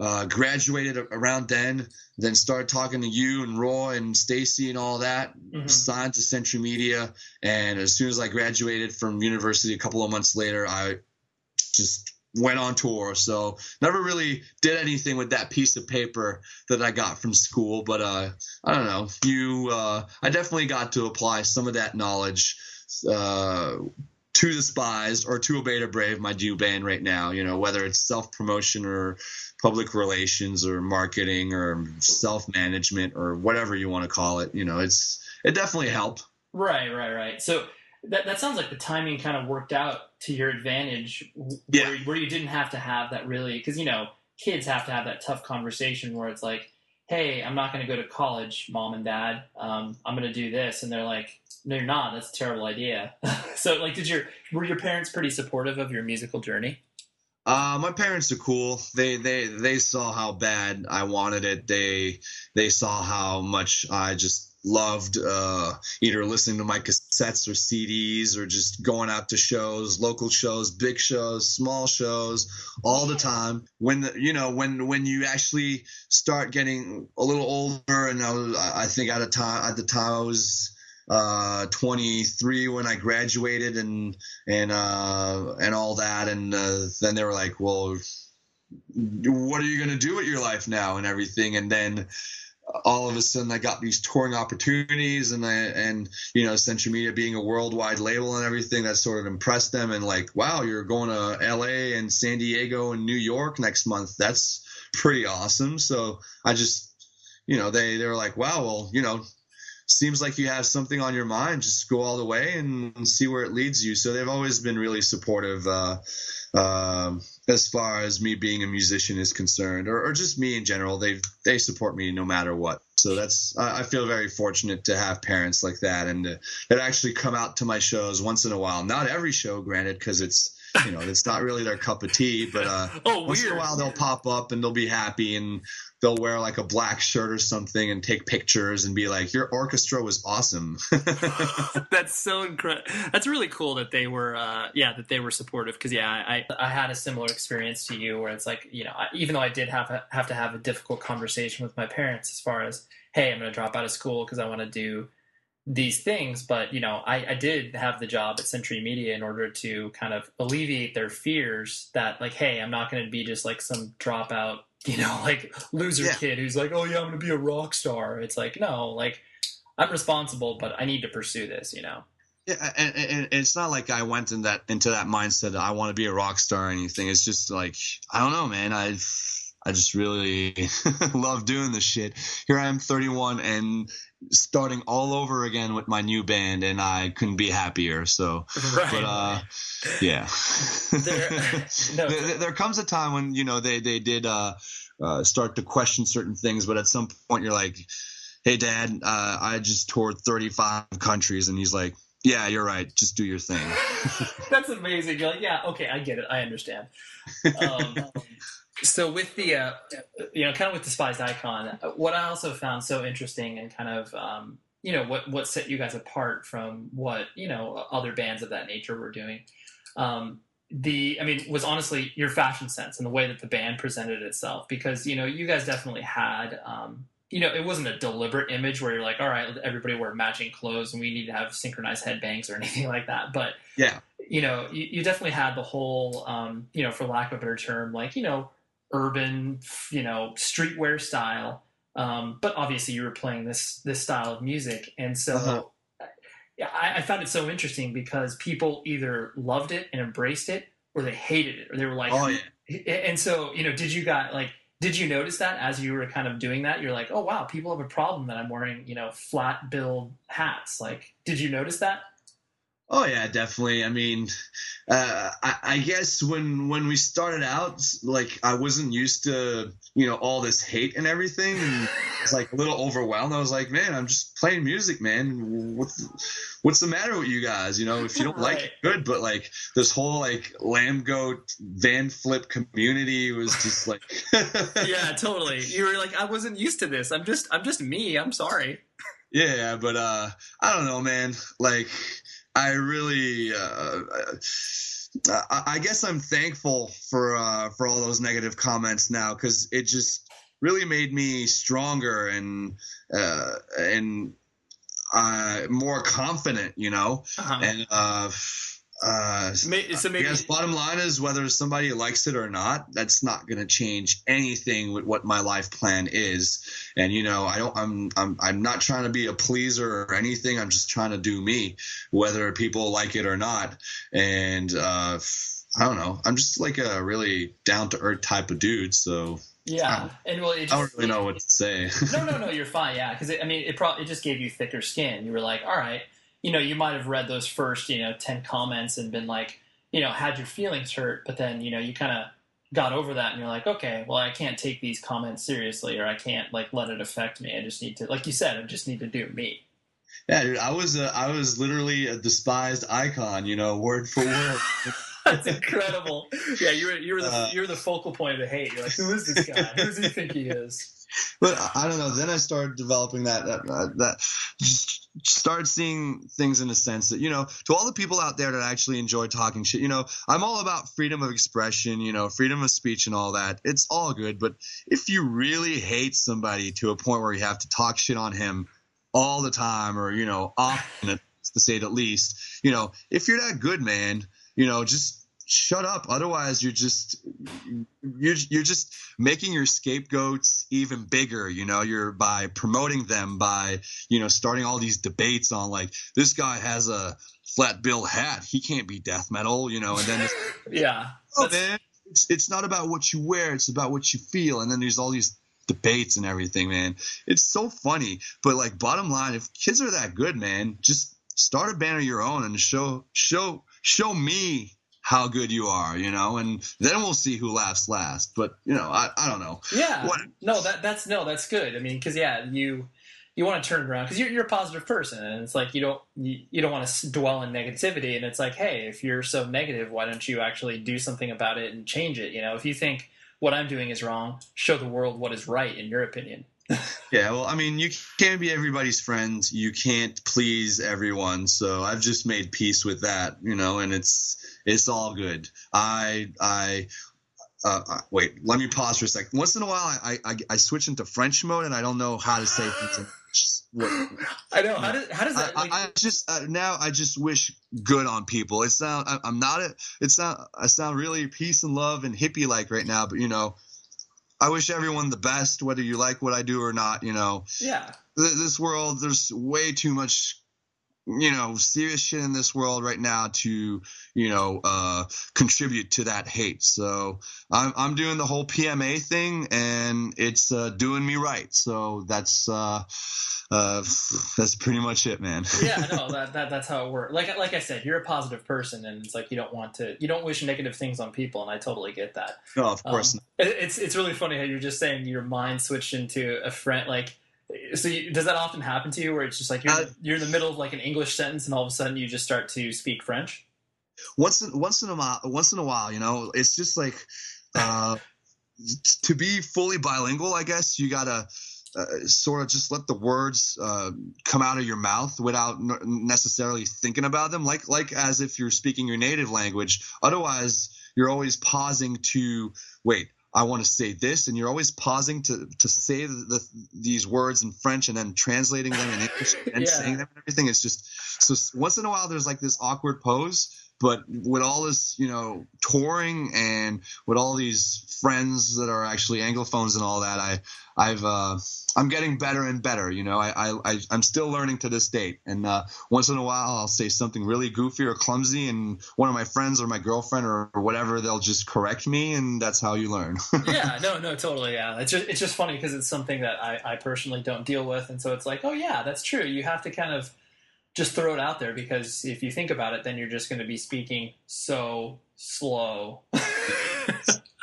Uh, graduated around then, then started talking to you and Roy and Stacy and all that. Mhm. Signed to Century Media, and as soon as I graduated from university, a couple of months later, I just went on tour. So never really did anything with that piece of paper that I got from school. But uh, I don't know. You, uh, I definitely got to apply some of that knowledge. To Despised or to Obey the Brave my new band right now you know whether it's self promotion or public relations or marketing or self management or whatever you want to call it you know it's it definitely helped Right, right, right. So that that sounds like the timing kind of worked out to your advantage, w- Yeah. where, where you didn't have to have that really because you know kids have to have that tough conversation where it's like, "Hey, I'm not going to go to college, mom and dad. Um, I'm going to do this," and they're like, "No, you're not. That's a terrible idea." so, like, did your were your parents pretty supportive of your musical journey? Uh, my parents are cool. They they they saw how bad I wanted it. They they saw how much I just loved uh, either listening to my cassettes or CDs or just going out to shows, local shows, big shows, small shows, all the time. When the, you know when when you actually start getting a little older, and I was I think at a time at the time I was uh 23 when I graduated and and uh and all that and uh, then they were like well what are you going to do with your life now and everything and then all of a sudden I got these touring opportunities and I, and you know Century Media being a worldwide label and everything that sort of impressed them. And like wow you're going to LA and San Diego and New York next month. That's pretty awesome. So I just you know they they were like wow well you know seems like you have something on your mind just go all the way and see where it leads you so they've always been really supportive uh, uh, as far as me being a musician is concerned, or, or just me in general. They they support me no matter what. So that's I feel very fortunate to have parents like that and to, that actually come out to my shows once in a while. Not every show, granted, because it's you know it's not really their cup of tea. But uh, oh, once in a while they'll pop up and they'll be happy and they'll wear like a black shirt or something and take pictures and be like, "Your orchestra was awesome." That's so incredible. That's really cool that they were, uh, yeah, that they were supportive. Because yeah, I I had a similar experience to you where it's like, you know, even though I did have a, have to have a difficult conversation with my parents as far as, hey, I'm going to drop out of school because I want to do these things but you know I, I did have the job at century media in order to kind of alleviate their fears that like hey i'm not going to be just like some dropout you know, like loser yeah. kid who's like, oh yeah, I'm gonna be a rock star. It's like, no, like I'm responsible, but I need to pursue this, you know. Yeah, and, and, it's not like I went in that into that mindset that I want to be a rock star or anything. It's just like I don't know, man. I I just really love doing this shit. Here I am, 31, and starting all over again with my new band, and I couldn't be happier. So, right. but uh, yeah, there, no. there, there, comes a time when you know they they did uh, uh, start to question certain things, but at some point you're like, "Hey, Dad, uh, I just toured 35 countries," and he's like, "Yeah, you're right. Just do your thing." That's amazing. You're like, "Yeah, okay, I get it. I understand." Um, so with the uh, you know kind of with despised icon what i also found so interesting and kind of um, you know what what set you guys apart from what you know other bands of that nature were doing um, the i mean was honestly your fashion sense and the way that the band presented itself because you know you guys definitely had um, you know it wasn't a deliberate image where you're like all right everybody wear matching clothes and we need to have synchronized headbangs or anything like that but yeah. you know you, you definitely had the whole um, you know for lack of a better term like you know urban, you know, streetwear style. Um, but obviously, you were playing this this style of music, and so uh-huh. I, I, found it so interesting because people either loved it and embraced it, or they hated it, or they were like, "Oh yeah." And so, you know, did you got like? Did you notice that as you were kind of doing that? You're like, oh wow, people have a problem that I'm wearing, you know, flat billed hats. Like, did you notice that? Oh yeah, definitely. I mean, uh, I, I, guess when when we started out, like I wasn't used to you know all this hate and everything, and it's like a little overwhelmed. I was like, man, I'm just playing music, man. What's what's the matter with you guys? You know, if you don't like it, good. But like this whole like Lambgoat van flip community was just like, yeah, totally. You were like, I wasn't used to this. I'm just I'm just me. I'm sorry. Yeah, but uh, I don't know, man. Like I really, uh, I guess I'm thankful for uh, for all those negative comments now because it just really made me stronger and uh, and uh, more confident, you know, uh-huh. and uh, so maybe, guess bottom line is whether somebody likes it or not, that's not going to change anything with what my life plan is. And you know, I don't, I'm, I'm, I'm not trying to be a pleaser or anything. I'm just trying to do me, whether people like it or not. And uh, I don't know. I'm just like a really down to earth type of dude. So yeah, and well, just, I don't really know what to say. no, no, no, you're fine. Yeah, because I mean, it probably it just gave you thicker skin. You were like, all right you know, you might have read those first, you know, 10 comments and been like, you know, had your feelings hurt, but then, you know, you kind of got over that and you're like, okay, well, I can't take these comments seriously or I can't like let it affect me. I just need to, like you said, I just need to do me. Yeah, dude, I was a, I was literally a despised icon, you know, word for word. That's incredible. Yeah, you're you're the uh, you're the focal point of the hate. You're like, who is this guy? Who does he think he is? But I don't know. Then I started developing that that, that just start seeing things in a sense that you know to all the people out there that actually enjoy talking shit you know i'm all about freedom of expression you know freedom of speech and all that it's all good but if you really hate somebody to a point where you have to talk shit on him all the time or you know often to say it at least you know if you're that good man you know just shut up. Otherwise, you're just you're you're just making your scapegoats even bigger. You know, you're by promoting them by you know starting all these debates on like this guy has a flat bill hat, he can't be death metal. You know, and then yeah, oh, man, it's it's not about what you wear, it's about what you feel. And then there's all these debates and everything, man. It's so funny. But like bottom line, if kids are that good, man, just start a band of your own and show show show me how good you are, you know, and then we'll see who laughs last. But you know, I, I don't know. Yeah, what? no, that that's no, that's good. I mean, because yeah, you you want to turn around because you're, you're a positive person, and it's like you don't you, you don't want to dwell in negativity. And it's like, hey, if you're so negative, why don't you actually do something about it and change it? You know, if you think what I'm doing is wrong, show the world what is right in your opinion. Yeah, well, I mean, you can't be everybody's friend. You can't please everyone. So I've just made peace with that, you know, and it's it's all good. I I uh, uh wait. Let me pause for a second. Once in a while, I, I I switch into French mode, and I don't know how to say things. What, I know how does how does that? I, like, I just uh, now I just wish good on people. It's not I, am not a, it's not I sound really peace and love and hippie like right now, but you know I wish everyone the best, whether you like what I do or not. You know, yeah. This world, there's way too much, you know, serious shit in this world right now to, you know, uh, contribute to that hate. So I'm I'm doing the whole PMA thing, and it's uh, doing me right. So that's. Uh, uh, that's pretty much it, man. yeah, no, that, that that's how it works. Like like I said, you're a positive person, and it's like you don't want to, you don't wish negative things on people, and I totally get that. No, of course. Um, it, it's it's really funny how you're just saying your mind switched into a friend. Like, so you, does that often happen to you, where it's just like you're uh, you're in the middle of like an English sentence, and all of a sudden you just start to speak French? Once in, once in a while, once in a while, you know, it's just like uh, to be fully bilingual. I guess you gotta uh, sort of just let the words uh, come out of your mouth without n- necessarily thinking about them, like like as if you're speaking your native language. Otherwise, you're always pausing to wait. I want to say this, and you're always pausing to to say the, the, these words in French and then translating them in English and yeah. saying them and everything. It's just so once in a while there's like this awkward pose but with all this, you know, touring and with all these friends that are actually anglophones and all that, I, I've, uh, I'm getting better and better. You know, I, I, I'm still learning to this date. And uh, once in a while, I'll say something really goofy or clumsy, and one of my friends or my girlfriend or, or whatever, they'll just correct me, and that's how you learn. yeah, no, no, totally. Yeah, it's just, it's just funny because it's something that I, I personally don't deal with, and so it's like, oh yeah, that's true. You have to kind of just throw it out there because if you think about it, then you're just going to be speaking so slow. but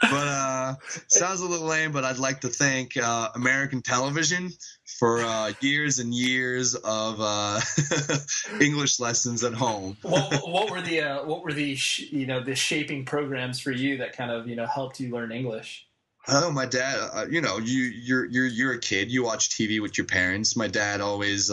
uh, sounds a little lame, but I'd like to thank uh, American television for uh, years and years of uh, English lessons at home. what, what, were the uh, what were the sh- you know the shaping programs for you that kind of you know helped you learn English? Oh, my dad. Uh, you know, you you're you're you're a kid. You watch TV with your parents. My dad always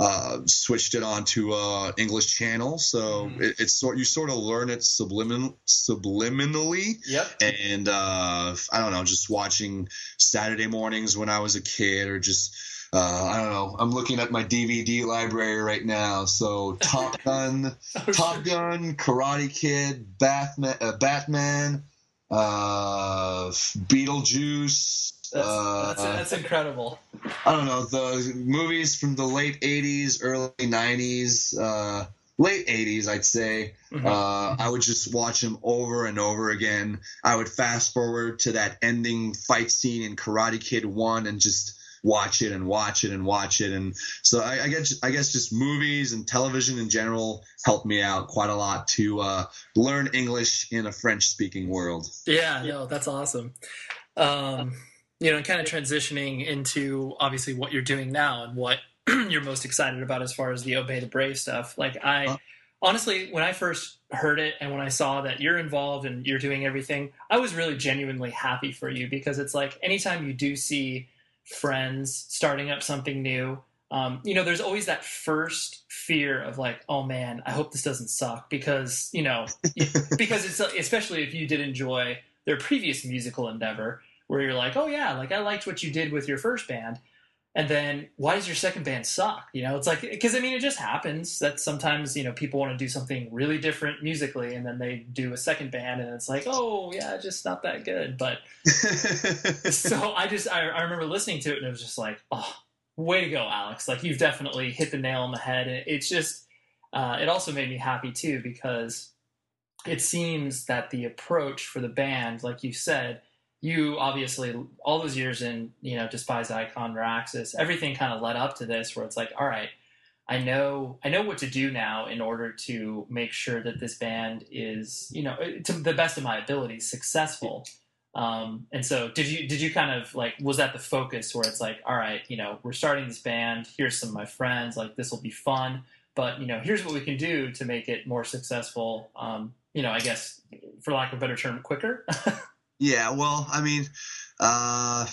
uh, switched it onto uh, English channel, so mm. it, it's sort you sort of learn it sublimin, subliminally. Yep. And uh, I don't know, just watching Saturday mornings when I was a kid, or just uh, I don't know. I'm looking at my DVD library right now. So Top Gun, oh, Top Gun, Karate Kid, Batman, uh, Batman, uh, Beetlejuice. That's, uh, that's, that's, incredible. I don't know the movies from the late '80s, early '90s, uh, late '80s, I'd say. Mm-hmm. Uh, I would just watch them over and over again. I would fast forward to that ending fight scene in Karate Kid One and just watch it and watch it and watch it. And so I, I guess I guess just movies and television in general helped me out quite a lot to uh, learn English in a French speaking world. Yeah, no, that's awesome. Um, you know, kind of transitioning into obviously what you're doing now and what you're most excited about as far as the Obey the Brave stuff. Like I huh? honestly, when I first heard it and when I saw that you're involved and you're doing everything, I was really genuinely happy for you because it's like anytime you do see friends starting up something new, um, you know, there's always that first fear of like, oh man, I hope this doesn't suck because you know, because it's especially if you did enjoy their previous musical endeavor where you're like, oh yeah, like I liked what you did with your first band. And then why does your second band suck? You know, it's like because I mean it just happens that sometimes you know people want to do something really different musically, and then they do a second band, and it's like, oh yeah, just not that good. But so I just I, I remember listening to it, and it was just like, oh, way to go, Alex! Like you've definitely hit the nail on the head. And it's just uh, it also made me happy too because it seems that the approach for the band, like you said you obviously all those years in you know Despised Icon Raxus, everything kind of led up to this where it's like all right i know i know what to do now in order to make sure that this band is you know to the best of my ability successful. Um, and so did you did you kind of like was that the focus where it's like all right you know we're starting this band here's some of my friends like this will be fun but you know here's what we can do to make it more successful um, you know i guess for lack of a better term quicker Yeah, well, I mean, uh,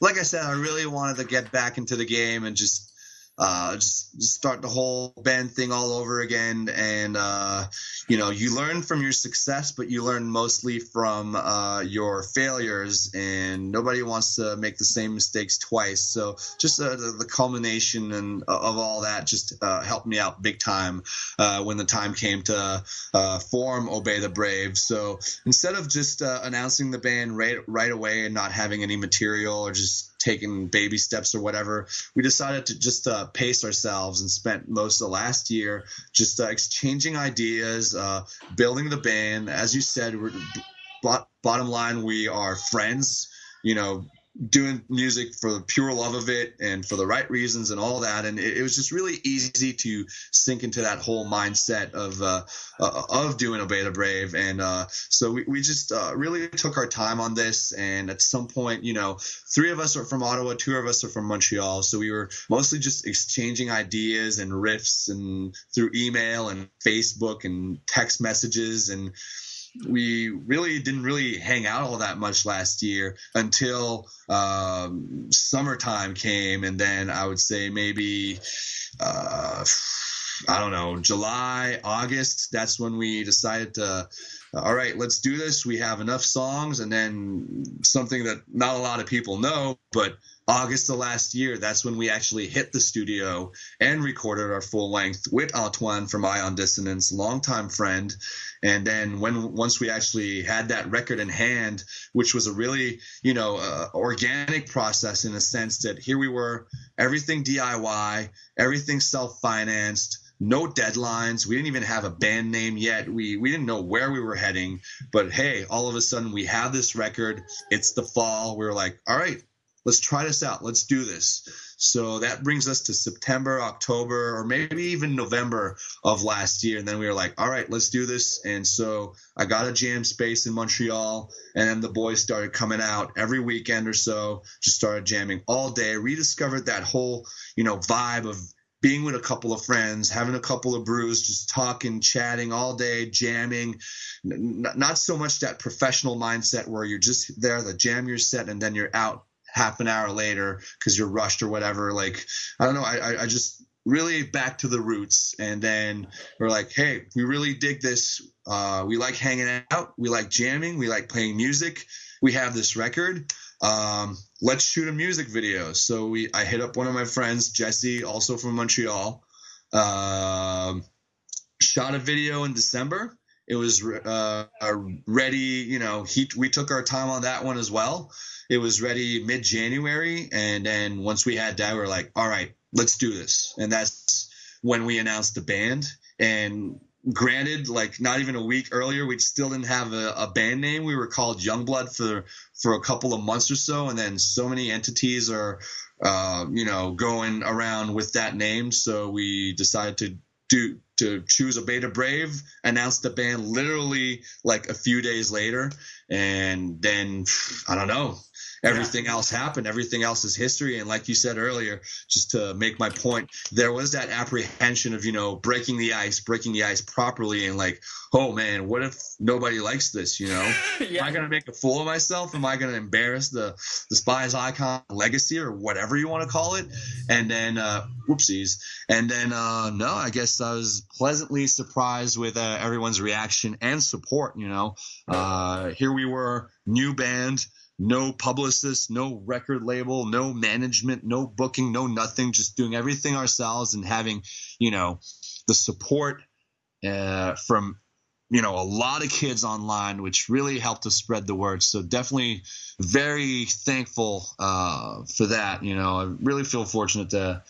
like I said, I really wanted to get back into the game and just uh, just start the whole band thing all over again. And uh, you know, you learn from your success, but you learn mostly from uh, your failures. And nobody wants to make the same mistakes twice. So just uh, the, the, culmination and uh, of all that just uh, helped me out big time when the time came to form Obey the Brave. So instead of just announcing the band right right away and not having any material or just taking baby steps or whatever, we decided to just uh, pace ourselves and spent most of the last year just uh, exchanging ideas, uh, building the band. As you said, bottom line, we are friends. You know, doing music for the pure love of it and for the right reasons and all that. And it, it was just really easy to sink into that whole mindset of uh, uh, of doing obey the brave. And uh, so we, we just uh, really took our time on this. And at some point you know three of us are from ottawa two of us are from montreal. So we were mostly just exchanging ideas and riffs and through email and facebook and text messages. And we really didn't really hang out all that much last year until um, summertime came, and then I would say maybe. Uh, I don't know, July, August. That's when we decided to, all right, let's do this. We have enough songs, and then something that not a lot of people know, but August of last year, that's when we actually hit the studio and recorded our full length with Antoine from Ion Dissonance, longtime friend. And then when once we actually had that record in hand, which was a really you know uh, organic process in a sense that here we were, everything DIY, everything self financed no deadlines. We didn't even have a band name yet. We we didn't know where we were heading. But hey, all of a sudden we have this record. It's the fall. We were like, all right, let's try this out. Let's do this. So that brings us to September, October, or maybe even November of last year. And then we were like, all right, let's do this. And so I got a jam space in Montreal, and then the boys started coming out every weekend or so, just started jamming all day, rediscovered that whole, you know, vibe of being with a couple of friends, having a couple of brews, just talking, chatting all day, jamming. Not so much that professional mindset where you're just there, the jam your set, and then you're out half an hour later because you're rushed or whatever. Like, I don't know. I, I just really back to the roots. And then we're like, hey, we really dig this. Uh, we like hanging out. We like jamming. We like playing music. We have this record. Um, let's shoot a music video. So we, I hit up one of my friends, Jesse, also from Montreal. Uh, shot a video in December. It was uh, ready. You know, he, we took our time on that one as well. It was ready mid January, and then once we had that, we were like, all right, let's do this. And that's when we announced the band. And granted, like not even a week earlier, we still didn't have a, a, band name. We were called Youngblood for for a couple of months or so, and then so many entities are, uh, you know, going around with that name. So we decided to do to choose Obey the Brave, announced the band literally like a few days later, and then I don't know, everything yeah. else happened. Everything else is history. And like you said earlier, just to make my point, there was that apprehension of, you know, breaking the ice, breaking the ice properly and like, oh man, what if nobody likes this, you know? yeah. Am I going to make a fool of myself? Am I going to embarrass the, Despised Icon legacy or whatever you want to call it? And then, uh, whoopsies. And then, uh, no, I guess I was pleasantly surprised with uh, everyone's reaction and support, you know? Uh, here we were, new band, no publicist, no record label, no management, no booking, no nothing, just doing everything ourselves and having, you know, the support uh, from you know a lot of kids online which really helped us spread the word. So definitely very thankful uh, for that you know. I really feel fortunate to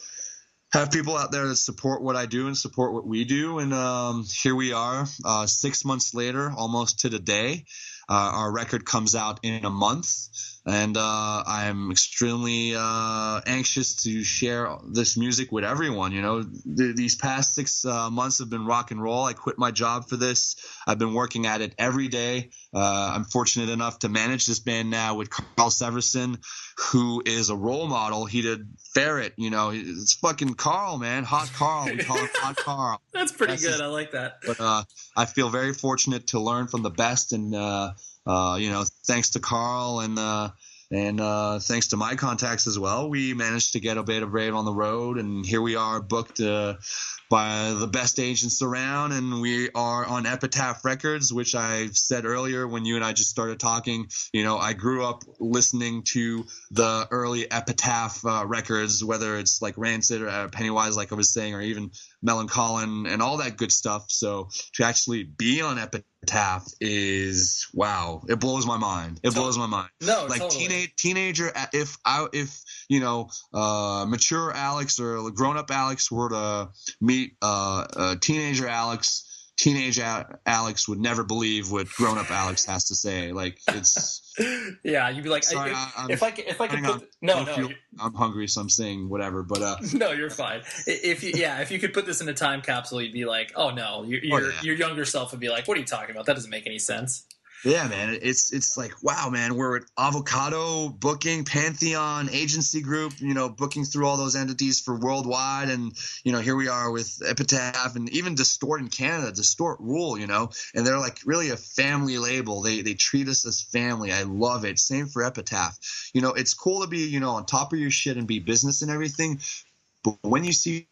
have people out there that support what i do and support what we do. And um, here we are uh, six months later almost to the day uh, our record comes out in a month and uh, I'm extremely uh, anxious to share this music with everyone. You know, th- these past six uh, months have been rock and roll. I quit my job for this. I've been working at it every day. Uh, I'm fortunate enough to manage this band now with Carl Severson, who is a role model. He did Ferret. You know, it's fucking Carl, man, hot Carl. We call him hot Carl. That's pretty That's good. His, I like that. But uh, I feel very fortunate to learn from the best and uh, uh, you know, thanks to Carl and uh, and uh, thanks to my contacts as well, we managed to get Obey the Brave on the road, and here we are booked uh, by the best agents around, and we are on Epitaph Records, which I said earlier when you and I just started talking. You know, I grew up listening to the early Epitaph uh, records, whether it's like Rancid or uh, Pennywise, like I was saying, or even Millencolin and all that good stuff. So to actually be on Epitaph is wow, it blows my mind. It blows my mind. No, like totally. teenage teenager. If I if you know uh, mature Alex or grown up Alex were to meet uh, uh, teenager Alex teenage Alex would never believe what grown up Alex has to say. Like it's. yeah, you'd be like, Sorry, if, if, I if I could put on, no no, I'm hungry, so I'm saying whatever. But uh, no, you're fine. If you yeah, if you could put this in a time capsule, you'd be like, oh no, your your, oh, yeah. your younger self would be like, what are you talking about? That doesn't make any sense. Yeah, man. It's it's like wow, man. We're at Avocado booking, Pantheon agency group, you know, booking through all those entities for worldwide, and you know, here we are with Epitaph and even Distort in Canada, Distort Rule, you know, and they're like really a family label. They they treat us as family. I love it. Same for Epitaph. You know, it's cool to be you know on top of your shit and be business and everything, but when you see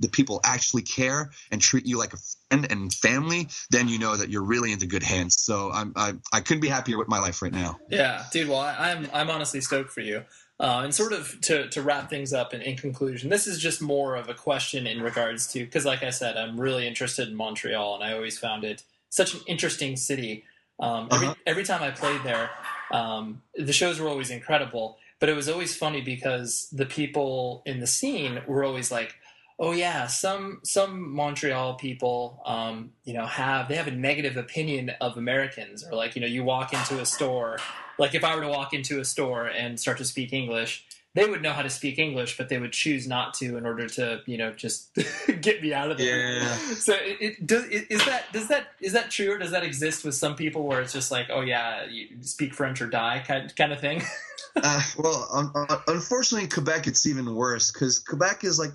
the people actually care and treat you like a friend and family, then you know that you're really into good hands. So I'm I, I couldn't be happier with my life right now. Yeah, dude. Well, I, am I'm, I'm honestly stoked for you. Uh, and sort of to, to wrap things up in, in conclusion, this is just more of a question in regards to because, like I said, I'm really interested in Montreal, and I always found it such an interesting city. Um, every uh-huh. every time I played there, um, the shows were always incredible, but it was always funny because the people in the scene were always like oh yeah, some some Montreal people, um, you know, have they have a negative opinion of Americans, or like you know, you walk into a store, like if I were to walk into a store and start to speak English, they would know how to speak English, but they would choose not to in order to, you know, just get me out of there. Yeah. So it, it does is that does that is that true or does that exist with some people where it's just like, oh yeah, you speak French or die kind kind of thing? uh, well, um, unfortunately, in Quebec, it's even worse because Quebec is like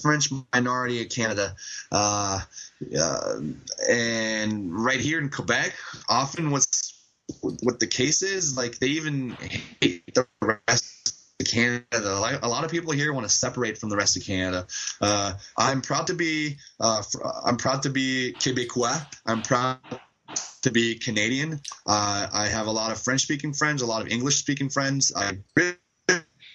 French minority in Canada. Uh, uh, and right here in Quebec, often what's what the case is, like they even hate the rest of Canada. A lot of people here want to separate from the rest of Canada. Uh, I'm proud to be. Uh, I'm proud to be Quebecois. I'm proud to be Canadian. Uh, I have a lot of French-speaking friends, a lot of English-speaking friends. I really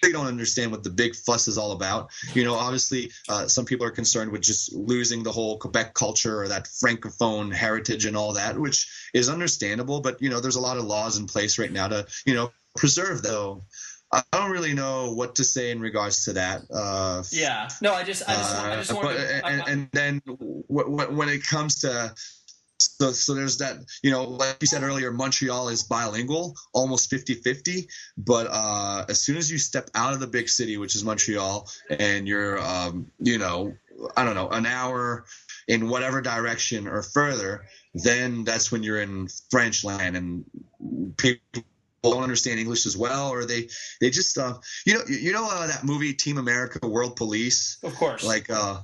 they don't understand what the big fuss is all about. You know, obviously, uh, some people are concerned with just losing the whole Quebec culture or that francophone heritage and all that, which is understandable. But you know, there's a lot of laws in place right now to you know preserve though. I don't really know what to say in regards to that. Uh, yeah, no, I just, I just, I just uh, want to. And, and, then when it comes to so, so there's that, you know, like you said earlier, Montreal is bilingual, almost 50 50. But uh, as soon as you step out of the big city, which is Montreal, and you're, um, you know, I don't know, an hour in whatever direction or further, then that's when you're in French land and people don't understand English as well, or they they just uh, you know you know uh, that movie Team America World Police, of course, like uh,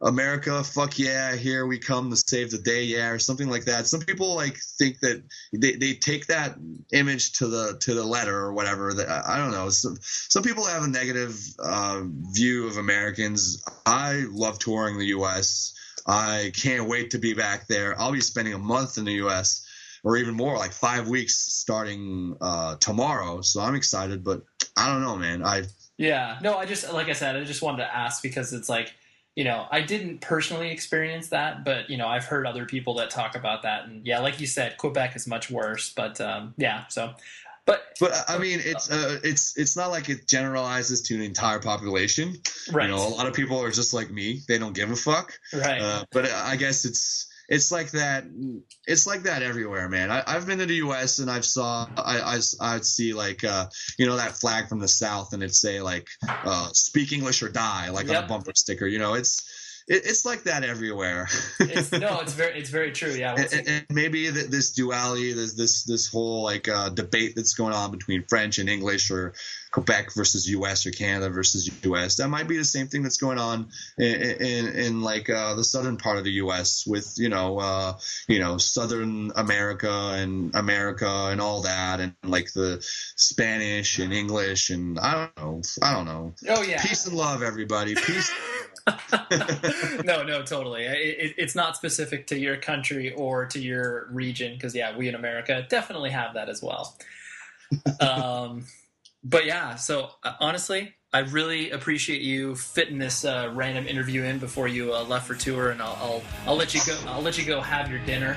America, fuck yeah, here we come to save the day, yeah, or something like that. Some people like think that they, they take that image to the to the letter or whatever. That I don't know. Some some people have a negative uh, view of Americans. I love touring the U.S. I can't wait to be back there. I'll be spending a month in the U.S. or even more, like five weeks starting uh, tomorrow. So I'm excited, but I don't know, man. I yeah, no, I just like I said, I just wanted to ask because it's like you know I didn't personally experience that, but you know I've heard other people that talk about that, and yeah, like you said, Quebec is much worse. But um, yeah, so but but I mean, it's uh, it's it's not like it generalizes to an entire population. Right. You know, a lot of people are just like me; they don't give a fuck. Right. Uh, but I guess it's it's like that. It's like that everywhere, man. I, have been to the U.S. and I've saw I I would see like uh, you know that flag from the South and it'd say like uh, "Speak English or Die" like yep. on a bumper sticker. You know, it's it, it's like that everywhere. it's, no, it's very it's very true. Yeah, and, and, maybe this duality, this this this whole like uh, debate that's going on between French and English, or Quebec versus U.S. or Canada versus U.S. That might be the same thing that's going on in in, in like uh, the southern part of the U.S. with you know uh, you know Southern America and America and all that, and like the Spanish and English and I don't know, I don't know. Oh yeah, peace and love, everybody. Peace. no, no, totally. It, it's not specific to your country or to your region because, yeah, we in America definitely have that as well. um, but yeah, so uh, honestly, I really appreciate you fitting this uh, random interview in before you uh, left for tour, and I'll, I'll I'll let you go. I'll let you go have your dinner.